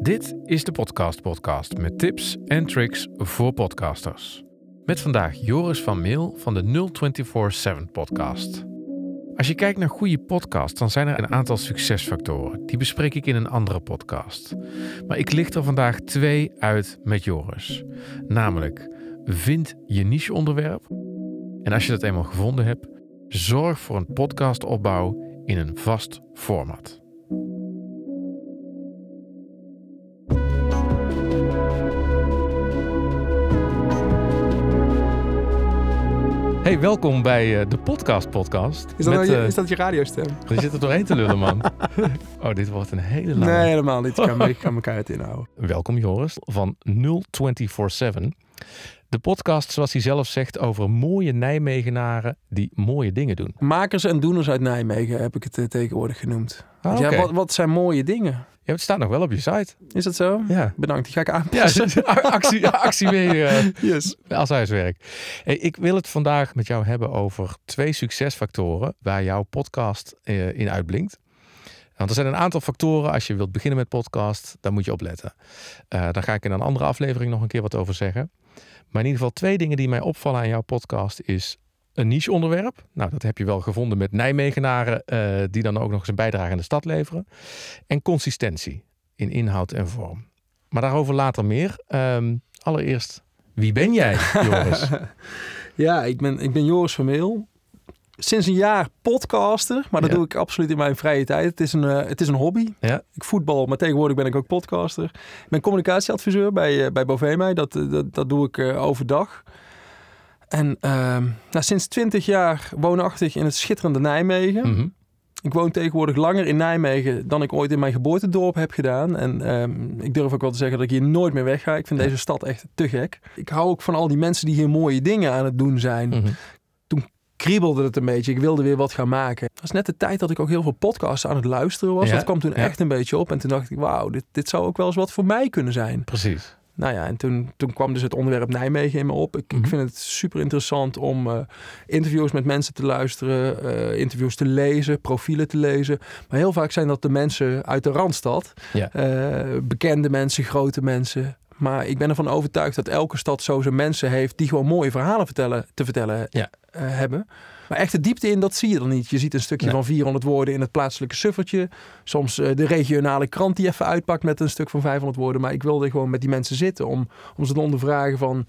Dit is de Podcast Podcast met tips en tricks voor podcasters. Met vandaag Joris van Meel van de 0247 podcast. Als je kijkt naar goede podcasts, dan zijn er een aantal succesfactoren. Die bespreek ik in een andere podcast. Maar ik licht er vandaag twee uit met Joris. Namelijk, vind je niche-onderwerp. En als je dat eenmaal gevonden hebt, zorg voor een podcastopbouw in een vast format. Hey, welkom bij uh, de Podcast Podcast. Is dat, met, nou je, uh, is dat je radiostem? Je zit er doorheen te lullen, man. oh, dit wordt een hele lange... Nee, helemaal niet. Ik kan, ik kan elkaar het inhouden. Welkom Joris van 0247. De podcast, zoals hij zelf zegt, over mooie Nijmegenaren die mooie dingen doen. Makers en doeners uit Nijmegen heb ik het uh, tegenwoordig genoemd. Ah, ja, wat, wat zijn mooie dingen? Ja, het staat nog wel op je site. Is dat zo? Ja. Bedankt, die ga ik Ja, aanpassen. actie, actie mee uh, yes. als huiswerk. Hey, ik wil het vandaag met jou hebben over twee succesfactoren waar jouw podcast uh, in uitblinkt. Want er zijn een aantal factoren als je wilt beginnen met podcast, daar moet je op letten. Uh, daar ga ik in een andere aflevering nog een keer wat over zeggen. Maar in ieder geval twee dingen die mij opvallen aan jouw podcast is een niche onderwerp. Nou, dat heb je wel gevonden met Nijmegenaren uh, die dan ook nog eens een bijdrage aan de stad leveren. En consistentie in inhoud en vorm. Maar daarover later meer. Um, allereerst, wie ben jij, Joris? ja, ik ben, ik ben Joris Vermeel. Sinds een jaar podcaster, maar dat ja. doe ik absoluut in mijn vrije tijd. Het is een, uh, het is een hobby. Ja. Ik voetbal, maar tegenwoordig ben ik ook podcaster. Ik ben communicatieadviseur bij, uh, bij Bovemij. Dat, dat, dat doe ik overdag. En uh, nou, sinds 20 jaar woonachtig in het schitterende Nijmegen. Mm -hmm. Ik woon tegenwoordig langer in Nijmegen dan ik ooit in mijn geboortedorp heb gedaan. En um, ik durf ook wel te zeggen dat ik hier nooit meer wegga. Ik vind deze stad echt te gek. Ik hou ook van al die mensen die hier mooie dingen aan het doen zijn. Mhm. Mm -hmm. Toen kriebelde het een beetje. Ik wilde weer wat gaan maken. Het was net de tijd dat ik ook heel veel podcasts aan het luisteren was. Ja, dat kwam toen ja. echt een beetje op. En toen dacht ik, wauw, dit, dit zou ook wel eens wat voor mij kunnen zijn. Precies. Nou ja, en toen, toen kwam dus het onderwerp Nijmegen in me op. Ik, Mhm. ik vind het super interessant om uh, interviews met mensen te luisteren, uh, interviews te lezen, profielen te lezen. Maar heel vaak zijn dat de mensen uit de Randstad. Ja. Uh, bekende mensen, grote mensen. Maar ik ben ervan overtuigd dat elke stad zo zijn mensen heeft die gewoon mooie verhalen vertellen, te vertellen Ja. uh, hebben. Maar echt de diepte in, dat zie je dan niet. Je ziet een stukje Nee. van 400 woorden in het plaatselijke suffertje. Soms uh, de regionale krant die even uitpakt met een stuk van 500 woorden. Maar ik wilde gewoon met die mensen zitten om, om ze te ondervragen van...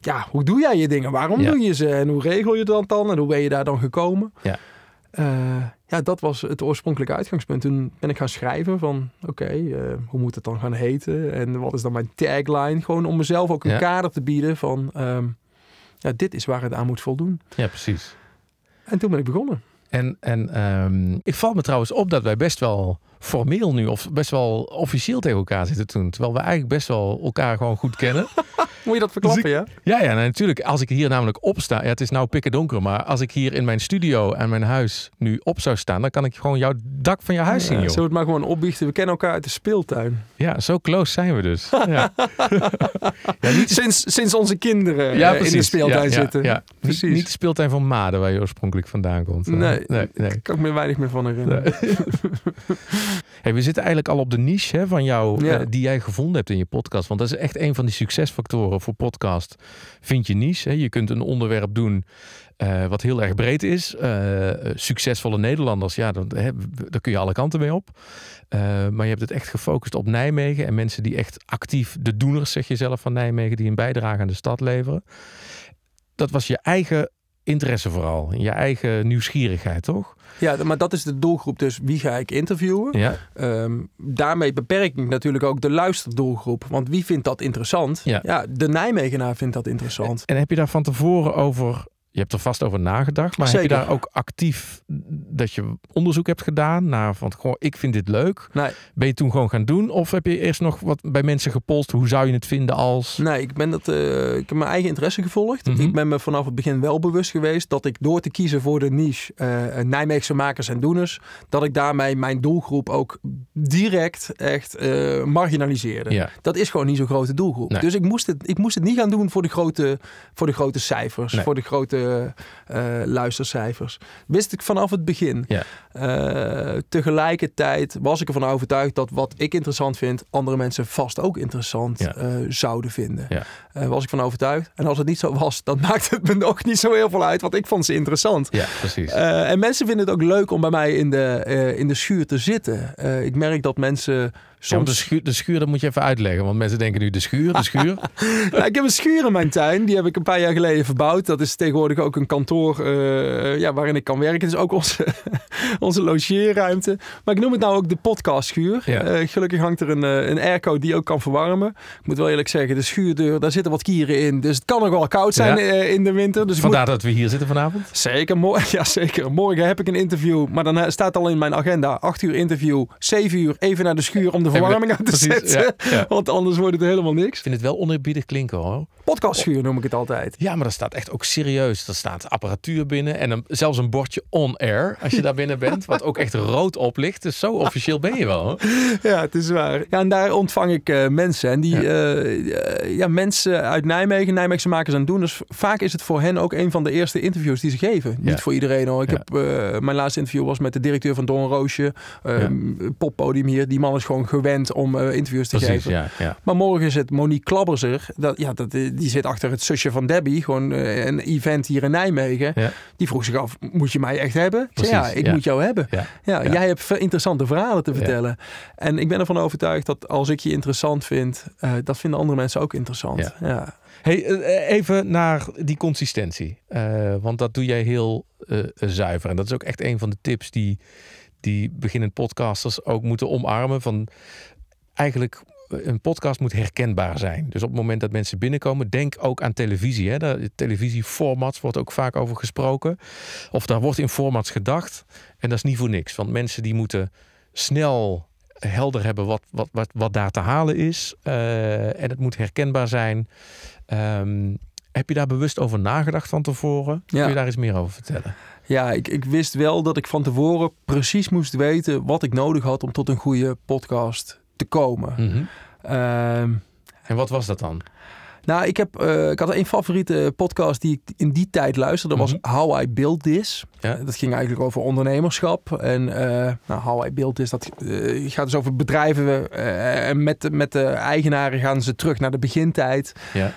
Ja, hoe doe jij je dingen? Waarom Ja. doe je ze? En hoe regel je dat dan? En hoe ben je daar dan gekomen? Ja. Uh, ja, dat was het oorspronkelijke uitgangspunt. Toen ben ik gaan schrijven van, oké, okay, uh, hoe moet het dan gaan heten? En wat is dan mijn tagline? Gewoon om mezelf ook een Ja. kader te bieden van, um, ja, dit is waar het aan moet voldoen. Ja, precies. En toen ben ik begonnen. En, en um, ik val me trouwens op dat wij best wel formeel nu, of best wel officieel tegen elkaar zitten toen. Terwijl we eigenlijk best wel elkaar gewoon goed kennen. Moet je dat verklappen, Dus ja? Ja, ja, nou, natuurlijk. Als ik hier namelijk op sta, ja, het is nou pikken donker, maar als ik hier in mijn studio en mijn huis nu op zou staan, dan kan ik gewoon jouw dak van je huis zien, joh. Zullen we het maar gewoon opbiechten? We kennen elkaar uit de speeltuin. Ja, zo close zijn we dus. Ja. ja, niet sinds, sinds onze kinderen ja, uh, in de speeltuin zitten. Ja, precies. Niet, niet de speeltuin van Maden, waar je oorspronkelijk vandaan komt. Nee, nee, nee. daar kan ik me weinig meer van herinneren. Nee. hey, we zitten eigenlijk al op de niche hè, van jou, Ja. uh, die jij gevonden hebt in je podcast. Want dat is echt een van die succesfactoren voor podcast. Vind je niche. Hè? Je kunt een onderwerp doen uh, wat heel erg breed is. Uh, succesvolle Nederlanders, ja, dan, hè, daar kun je alle kanten mee op. Maar je hebt het echt gefocust op Nijmegen en mensen die echt actief, de doeners zeg je zelf van Nijmegen, die een bijdrage aan de stad leveren. Dat was je eigen interesse vooral, je eigen nieuwsgierigheid, toch? Ja, maar dat is de doelgroep. Dus wie ga ik interviewen? Ja. Um, daarmee beperk ik natuurlijk ook de luisterdoelgroep. Want wie vindt dat interessant? Ja. ja de Nijmegenaar vindt dat interessant. En, en heb je daar van tevoren over je hebt er vast over nagedacht, maar Zeker. heb je daar ook actief dat je onderzoek hebt gedaan naar van gewoon ik vind dit leuk? Nee. Ben je toen gewoon gaan doen of heb je eerst nog wat bij mensen gepolst? Hoe zou je het vinden als? Nee, ik ben dat uh, ik heb mijn eigen interesse gevolgd. Mhm. Mm -hmm. Ik ben me vanaf het begin wel bewust geweest dat ik door te kiezen voor de niche uh, Nijmeegse makers en doeners, dat ik daarmee mijn doelgroep ook direct echt uh, marginaliseerde. Ja. Dat is gewoon niet zo'n grote doelgroep. Nee. Dus ik moest, het, ik moest het niet gaan doen voor de grote, voor de grote cijfers, Nee. voor de grote goede uh, luistercijfers. Wist ik vanaf het begin. Ja. Uh, tegelijkertijd was ik ervan overtuigd dat wat ik interessant vind, andere mensen vast ook interessant Ja. uh, zouden vinden. Ja. Was ik van overtuigd. En als het niet zo was, dan maakt het me nog niet zo heel veel uit, want ik vond ze interessant. Ja, precies. En mensen vinden het ook leuk om bij mij in de, in de schuur te zitten. Ik merk dat mensen soms... Ja, de, schuur, de schuur, dat moet je even uitleggen. Want mensen denken nu de schuur, de schuur. nou, ik heb een schuur in mijn tuin. Die heb ik een paar jaar geleden verbouwd. Dat is tegenwoordig ook een kantoor uh, ja, waarin ik kan werken. Het is ook onze, onze logeerruimte. Maar ik noem het nou ook de podcastschuur. Ja. Uh, gelukkig hangt er een, een airco die ook kan verwarmen. Ik moet wel eerlijk zeggen, de schuurdeur, daar zitten wat kieren in. Dus het kan nog wel koud zijn Ja. in de winter. Dus Vandaar moet... dat we hier zitten vanavond. Zeker, morgen, ja, zeker. Morgen heb ik een interview, maar dan staat al in mijn agenda 8 uur interview, 7 uur even naar de schuur om de verwarming aan te Precies, zetten. ja. Want anders wordt het helemaal niks. Ik vind het wel oneerbiedig klinken hoor. Podcastschuur noem ik het altijd. Ja, maar dat staat echt ook serieus. Er staat apparatuur binnen en een, zelfs een bordje on-air als je daar binnen bent. Wat ook echt rood oplicht. Dus zo officieel ben je wel. Hoor. Ja, het is waar. Ja, en daar ontvang ik uh, mensen. En die ja. Uh, ja, mensen uit Nijmegen, Nijmeegse makers aan doen. Dus vaak is het voor hen ook een van de eerste interviews die ze geven. Ja. Niet voor iedereen hoor. Ik heb, uh, mijn laatste interview was met de directeur van Don Roosje. Uh, Poppodium hier. Die man is gewoon gewend om uh, interviews te Precies, geven. ja, ja. Maar morgen is het Monique Klabberser. Dat, ja, dat, die zit achter het zusje van Debbie. Gewoon uh, een event hier in Nijmegen. Ja. Die vroeg zich af, moet je mij echt hebben? Zei, ja, ik ja. moet jou hebben. Ja. Ja, Ja. jij hebt interessante verhalen te vertellen. En ik ben ervan overtuigd dat als ik je interessant vind, uh, dat vinden andere mensen ook interessant. Ja. Ja. Hey, eh, even naar die consistentie. Eh, want dat doe jij heel eh, zuiver. En dat is ook echt een van de tips die, die beginnend podcasters ook moeten omarmen. Van eigenlijk een podcast moet herkenbaar zijn. Dus op het moment dat mensen binnenkomen, denk ook aan televisie. Hè. Daar, televisieformats wordt ook vaak over gesproken. Of daar wordt in formats gedacht. En dat is niet voor niks. Want mensen die moeten snel helder hebben wat, wat, wat, wat daar te halen is. Uh, en het moet herkenbaar zijn. Um, heb je daar bewust over nagedacht van tevoren? Ja. Kun je daar iets meer over vertellen? Ja, ik, ik wist wel dat ik van tevoren precies moest weten wat ik nodig had om tot een goede podcast te komen. Mm -hmm. um, en wat was dat dan? Nou, ik, heb, uh, ik had één favoriete podcast die ik in die tijd luisterde. Dat mm -hmm. was How I Built This. Ja. Dat ging eigenlijk over ondernemerschap. En uh, nou, How I Built This, dat uh, gaat dus over bedrijven. En met, met de eigenaren gaan ze terug naar de begintijd. Ja.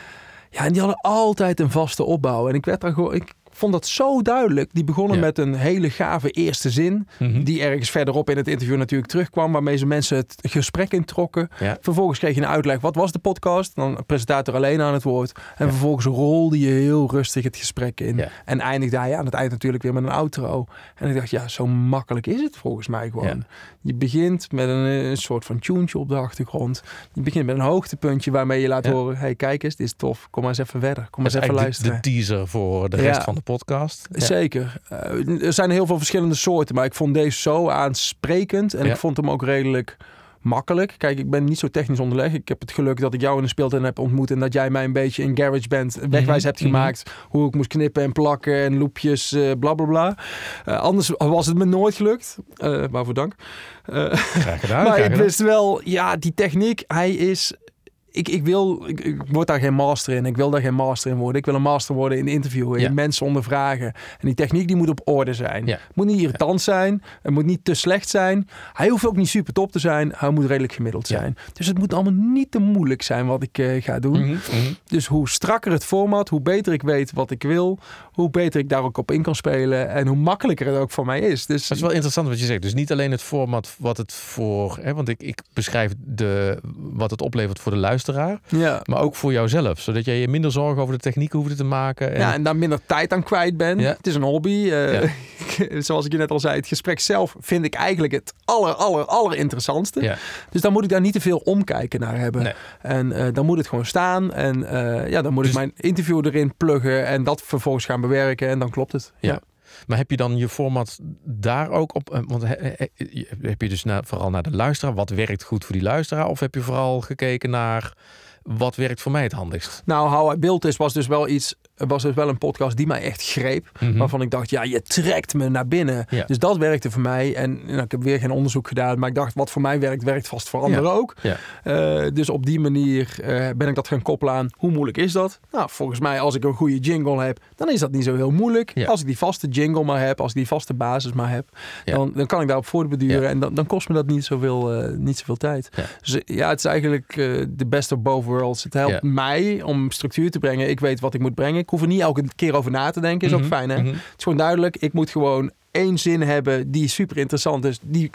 Ja, en die hadden altijd een vaste opbouw. En ik werd daar gewoon... Ik, vond dat zo duidelijk. Die begonnen Ja. met een hele gave eerste zin. Mhm. Die ergens verderop in het interview natuurlijk terugkwam. Waarmee ze mensen het gesprek introkken. Ja. Vervolgens kreeg je een uitleg. Wat was de podcast? Dan presentator alleen aan het woord. En Ja. vervolgens rolde je heel rustig het gesprek in. En eindigde hij aan het eind natuurlijk weer met een outro. En ik dacht, ja, zo makkelijk is het volgens mij gewoon. Je begint met een, een soort van tuentje op de achtergrond. Je begint met een hoogtepuntje waarmee je laat horen... hey, kijk eens, dit is tof. Kom maar eens even verder. Kom maar eens even eigenlijk de, luisteren. de teaser voor de rest van de podcast. Ja. Zeker. Eh, er zijn heel veel verschillende soorten, maar ik vond deze zo aansprekend en Ja. ik vond hem ook redelijk makkelijk. Kijk, ik ben niet zo technisch onderlegd. Ik heb het geluk dat ik jou in de speeltuin heb ontmoet en dat jij mij een beetje in GarageBand wegwijs hebt mhm. gemaakt hoe ik moest knippen en plakken en loopjes, eh bla bla bla. Eh, anders was het me nooit gelukt. Eh waarvoor dank. Graag gedaan. maar graag ik wist wel, ja, die techniek, hij is. Ik, ik wil, ik, ik word daar geen master in. Ik wil daar geen master in worden. Ik wil een master worden in interviewen, Ja. in mensen ondervragen. En die techniek die moet op orde zijn. Ja. Het moet niet irritant zijn. Het moet niet te slecht zijn. Hij hoeft ook niet super top te zijn. Hij moet redelijk gemiddeld zijn. Dus het moet allemaal niet te moeilijk zijn wat ik eh, ga doen. Mhm, mhm. Dus hoe strakker het format, hoe beter ik weet wat ik wil, hoe beter ik daar ook op in kan spelen en hoe makkelijker het ook voor mij is. Dus Dat is wel interessant wat je zegt. Dus niet alleen het format wat het voor... Hè, want ik, ik beschrijf de, wat het oplevert voor de luisteraar. Ja. Maar ook voor jouzelf. Zodat jij je minder zorgen over de techniek hoeft te maken. En, Ja, en daar minder tijd aan kwijt ben. Ja. Het is een hobby. Eh, zoals ik je net al zei, het gesprek zelf vind ik eigenlijk het aller, aller, aller interessantste. Ja. Dus dan moet ik daar niet te veel omkijken naar hebben. Nee. En eh, dan moet het gewoon staan. En eh, ja, dan moet Dus- ik mijn interview erin pluggen en dat vervolgens gaan bewerken. En dan klopt het. Ja. Maar heb je dan je format daar ook op? eh, Want he- he- heb je dus vooral naar de luisteraar? Wat werkt goed voor die luisteraar? Of heb je vooral gekeken naar wat werkt voor mij het handigst? Nou, How I Built This was dus wel iets was het wel een podcast die mij echt greep. Mhm. Waarvan ik dacht, ja, je trekt me naar binnen. Ja. Dus dat werkte voor mij. En nou, ik heb weer geen onderzoek gedaan. Maar ik dacht, wat voor mij werkt, werkt vast voor anderen ook. Ja. Eh, dus op die manier eh, ben ik dat gaan koppelen aan hoe moeilijk is dat? Nou, volgens mij als ik een goede jingle heb, dan is dat niet zo heel moeilijk. Als ik die vaste jingle maar heb, als ik die vaste basis maar heb, dan, dan kan ik daarop voortbeduren. En dan, dan kost me dat niet zoveel, eh niet zoveel tijd. Ja. Dus ja, het is eigenlijk de best of both worlds. Het helpt mij om structuur te brengen. Ik weet wat ik moet brengen. Ik hoef er niet elke keer over na te denken. Is ook Mhm, fijn, hè? mhm. Het is gewoon duidelijk. Ik moet gewoon één zin hebben die super interessant is. Die,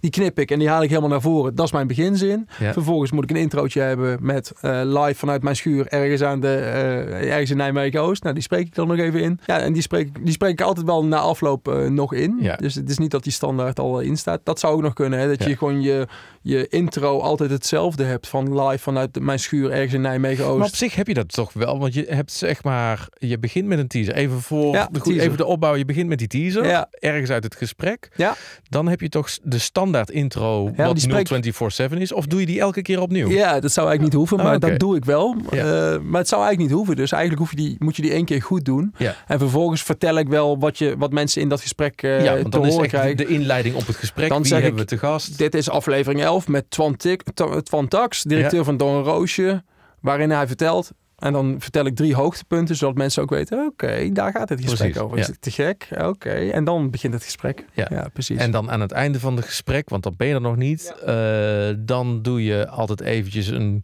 die knip ik en die haal ik helemaal naar voren. Dat is mijn beginzin. Ja. Vervolgens moet ik een introotje hebben met eh, live vanuit mijn schuur ergens aan de eh, ergens in Nijmegen Oost. Nou, die spreek ik dan nog even in. Ja, en die spreek, ik- die spreek ik altijd wel na afloop eh, nog in. Ja. Dus het is niet dat die standaard al in staat. Dat zou ook nog kunnen. Hè? Dat Ja. je gewoon je, je intro altijd hetzelfde hebt van live vanuit mijn schuur ergens in Nijmegen Oost. Maar op zich heb je dat toch wel, want je hebt zeg maar, je begint met een teaser. Even voor de, goed, even de opbouw. Je begint met die teaser, Ja. ergens uit het gesprek. Ja. Dan heb je toch de standaard intro, Ja, wat die spreek- 024/7 is, of doe je die elke keer opnieuw? Ja, dat zou eigenlijk niet hoeven, Oh, maar dat doe ik wel. Ja. Eh, maar het zou eigenlijk niet hoeven. Dus eigenlijk hoef je die, moet je die één keer goed doen. Ja. En vervolgens vertel ik wel wat, je, wat mensen in dat gesprek eh Ja, want te dan is horen krijgen. de inleiding op het gesprek. Dan Wie zeg hebben ik- we te gast? Dit is aflevering 11 met Twan, Tik, Twan Tax, directeur van Don Roosje. Waarin hij vertelt... En dan vertel ik drie hoogtepunten, zodat mensen ook weten... Oké, daar gaat het gesprek Precies, over. Is ja. het te gek? Oké. En dan begint het gesprek. Ja. Ja, precies. En dan aan het einde van het gesprek, want dan ben je er nog niet, eh, dan doe je altijd eventjes een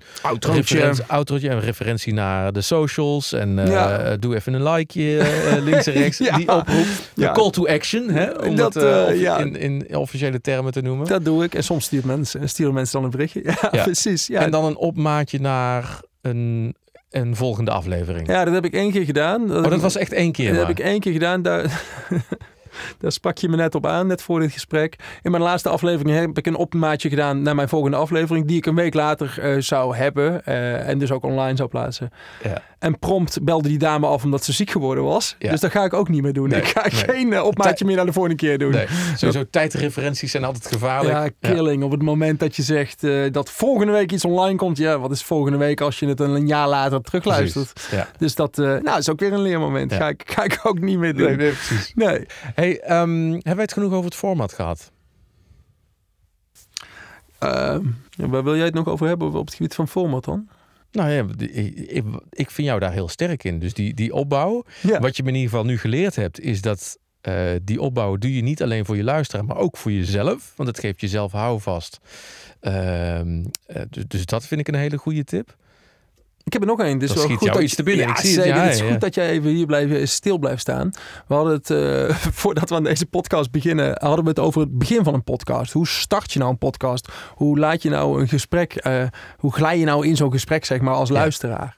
Outrootje. een referentie naar de socials. En eh, Ja. doe even een likeje eh, links en rechts. Ja. Die oproep. De call to action, hè, om Dat, het of- ja. in, in officiële termen te noemen. Dat doe ik. En soms stuurt mensen, sturen mensen dan een berichtje. Ja, Ja. precies. Ja. En dan een opmaatje naar een, een volgende aflevering. ja, dat heb ik één keer gedaan. oh, dat was echt één keer Dat maar. heb ik één keer gedaan. Daar, daar sprak je me net op aan, net voor dit gesprek. In mijn laatste aflevering heb ik een opmaatje gedaan naar mijn volgende aflevering. Die ik een week later eh, zou hebben. eh, en dus ook online zou plaatsen. Ja. En prompt belde die dame af omdat ze ziek geworden was. Ja. Dus dat ga ik ook niet meer doen. Nee, ik ga nee. geen eh, opmaatje meer naar de volgende keer doen. Nee, sowieso tijdreferenties zijn altijd gevaarlijk. Ja, killing. Op het moment dat je zegt eh, dat volgende week iets online komt. Ja, wat is volgende week als je het een jaar later terugluistert? Ja. Dus dat eh, nou, is ook weer een leermoment. Ga, ik, ga ik ook niet meer doen. Nee, nee, precies. nee. Hey, ehm, hebben wij het genoeg over het format gehad? Ehm, waar wil jij het nog over hebben op het gebied van format dan? Nou ja, ik, ik vind jou daar heel sterk in. Dus die, die opbouw, Ja. wat je me in ieder geval nu geleerd hebt, is dat eh, die opbouw doe je niet alleen voor je luisteraar, maar ook voor jezelf. Want het geeft jezelf houvast. Dus, dus dat vind ik een hele goede tip. Ik heb er nog één. Dus wel goed dat iets te binnen. Ja, Ik zie het, ja, het is ja. goed dat jij even hier blijven, stil blijft staan. We hadden het, eh, voordat we aan deze podcast beginnen, hadden we het over het begin van een podcast. Hoe start je nou een podcast? Hoe laat je nou een gesprek, eh, hoe glij je nou in zo'n gesprek, zeg maar, als luisteraar?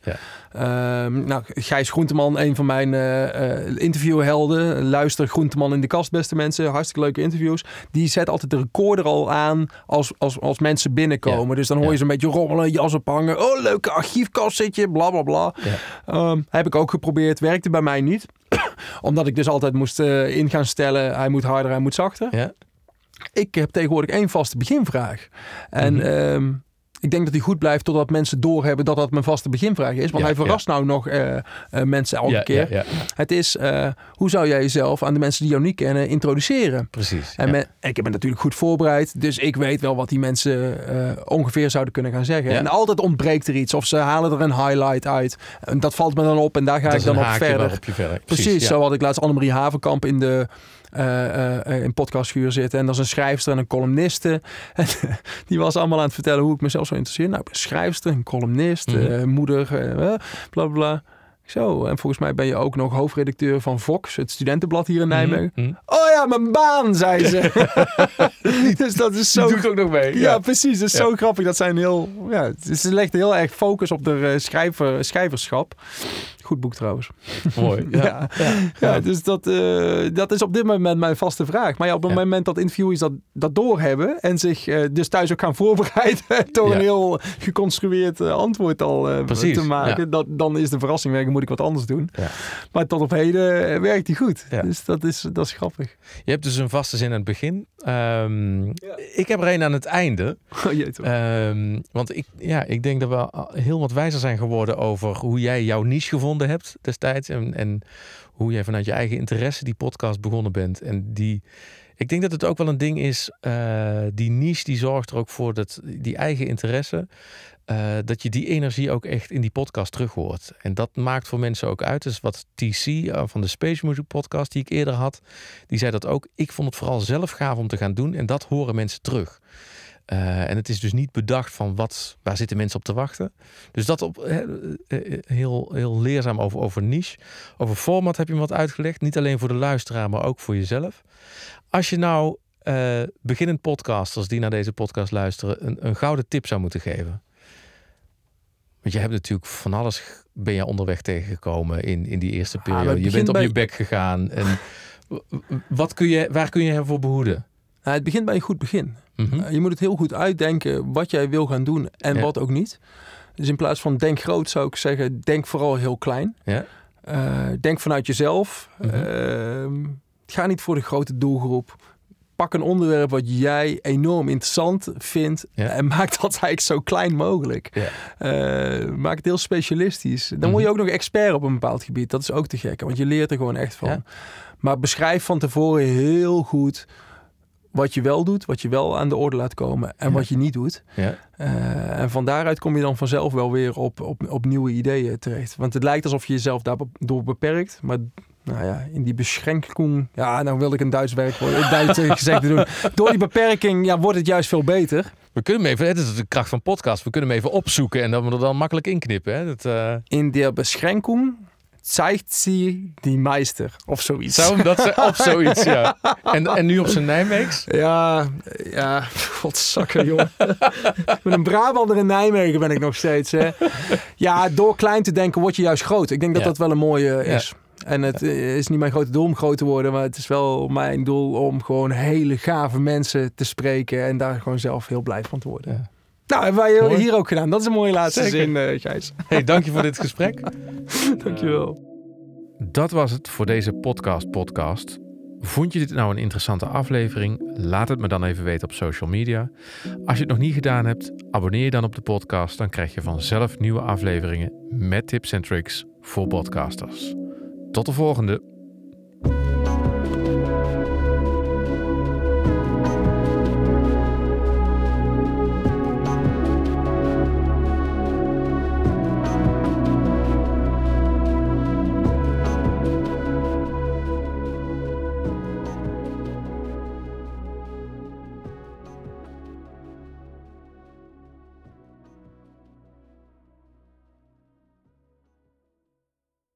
Ehm, nou, Gijs Groenteman, een van mijn eh, interviewhelden. Luister Groenteman in de kast, beste mensen. Hartstikke leuke interviews. Die zet altijd de recorder al aan als, als, als mensen binnenkomen. Dus dan hoor je ze een beetje rommelen, jas ophangen. Oh, leuke archiefkast zit je, bla bla bla. Ja. Ehm, heb ik ook geprobeerd, werkte bij mij niet. Omdat ik dus altijd moest eh, in gaan stellen, hij moet harder, hij moet zachter. Ja? Ik heb tegenwoordig één vaste beginvraag. En ehm, ik denk dat die goed blijft totdat mensen doorhebben dat dat mijn vaste beginvraag is. Want Ja, hij verrast nou nog eh, eh, mensen elke ja, keer. Het is, eh, hoe zou jij jezelf aan de mensen die jou niet kennen introduceren? precies. En men- ik heb me natuurlijk goed voorbereid, dus ik weet wel wat die mensen ongeveer zouden kunnen gaan zeggen. En altijd ontbreekt er iets, of ze halen er een highlight uit. En dat valt me dan op en daar ga dat ik dan op verder. Precies, ja. zo had ik laatst Annemarie Havenkamp in de in podcastschuur zitten. En dat is een schrijfster en een columniste. En die was allemaal aan het vertellen hoe ik mezelf zou interesseren. Nou, ik schrijfster, een columnist, Mhm. eh, moeder, eh, eh, bla bla. Zo, en volgens mij ben je ook nog hoofdredacteur van Vox, het studentenblad hier in Nijmegen. Mhm, mhm. Oh ja, mijn baan, zei ze. dus dat is zo... Doet ook nog mee. Ja, precies. Dat is Ja. zo grappig. Dat zijn heel... Ja, ze legt heel erg focus op de eh, schrijver, schrijverschap. Goed boek trouwens. mooi. Ja. Ja. Ja, dus dat, eh, dat is op dit moment mijn vaste vraag. Maar ja, op het Ja. moment dat interviewers dat, dat doorhebben en zich eh, dus thuis ook gaan voorbereiden door Ja. een heel geconstrueerd eh, antwoord al eh, Precies, te maken, ja. dat, dan is de verrassing weg en moet ik wat anders doen. Ja. Maar tot op heden werkt die goed. Ja. Dus dat is, dat is grappig. Je hebt dus een vaste zin aan het begin. Ehm, Ik heb er een aan het einde. Oh, jee. Ehm, want ik, ja, ik denk dat we heel wat wijzer zijn geworden over hoe jij jouw niche gevonden hebt destijds. En, en hoe jij vanuit je eigen interesse die podcast begonnen bent. En die, ik denk dat het ook wel een ding is, uh, die niche die zorgt er ook voor dat die eigen interesse, uh, dat je die energie ook echt in die podcast terug hoort. En dat maakt voor mensen ook uit. Dus wat TC uh, van de Space Music podcast die ik eerder had, die zei dat ook. Ik vond het vooral zelf gaaf om te gaan doen en dat horen mensen terug. Uh, en het is dus niet bedacht van wat, waar zitten mensen op te wachten. Dus dat op, heel, heel leerzaam over, over niche. Over format heb je me wat uitgelegd. Niet alleen voor de luisteraar, maar ook voor jezelf. Als je nou uh, beginnend podcasters die naar deze podcast luisteren een, een gouden tip zou moeten geven. Want je hebt natuurlijk van alles ben je onderweg tegengekomen in, in die eerste periode. Ah, je bent op bij... je bek gegaan. En wat kun je, waar kun je hem voor behoeden? Nou, het begint bij een goed begin. Mm -hmm. uh, je moet het heel goed uitdenken wat jij wil gaan doen en ja. wat ook niet. Dus in plaats van denk groot zou ik zeggen, denk vooral heel klein. Ja. Uh, denk vanuit jezelf. Mm -hmm. ga niet voor de grote doelgroep pak een onderwerp wat jij enorm interessant vindt ja. en maak dat eigenlijk zo klein mogelijk. Ja. Uh, maak het heel specialistisch. Dan mm -hmm. word je ook nog expert op een bepaald gebied. Dat is ook te gek, want je leert er gewoon echt van. Ja. Maar beschrijf van tevoren heel goed wat je wel doet, wat je wel aan de orde laat komen en wat je niet doet. Uh, en van daaruit kom je dan vanzelf wel weer op, op, op nieuwe ideeën terecht. Want het lijkt alsof je jezelf daardoor beperkt, maar nou ja, in die beschenking. Ja, nou wil ik een Duits werkwoord, een Duits gezegd doen. Door die beperking ja, wordt het juist veel beter. We kunnen hem even, het is de kracht van podcast, we kunnen hem even opzoeken en dan we er dan makkelijk inknippen. Hè? Dat, uh... In der Beschränkung zeigt sie die Meister of zoiets. Zo, dat ze, of zoiets, ja. En, en nu op zijn Nijmeegs? Ja, ja, godzakken, jongen. Met een Brabander in Nijmegen ben ik nog steeds. Hè. Ja, door klein te denken word je juist groot. Ik denk dat ja. dat wel een mooie is. Ja. En het is niet mijn grote doel om groot te worden, maar het is wel mijn doel om gewoon hele gave mensen te spreken en daar gewoon zelf heel blij van te worden. Ja. Nou, hebben wij Mooi. hier ook gedaan. Dat is een mooie laatste Zeker. zin, uh, Gijs. Hey, dank je voor dit gesprek. Dankjewel. Dat was het voor deze podcast podcast. Vond je dit nou een interessante aflevering? Laat het me dan even weten op social media. Als je het nog niet gedaan hebt, abonneer je dan op de podcast. Dan krijg je vanzelf nieuwe afleveringen met tips en tricks voor podcasters. Tot de volgende.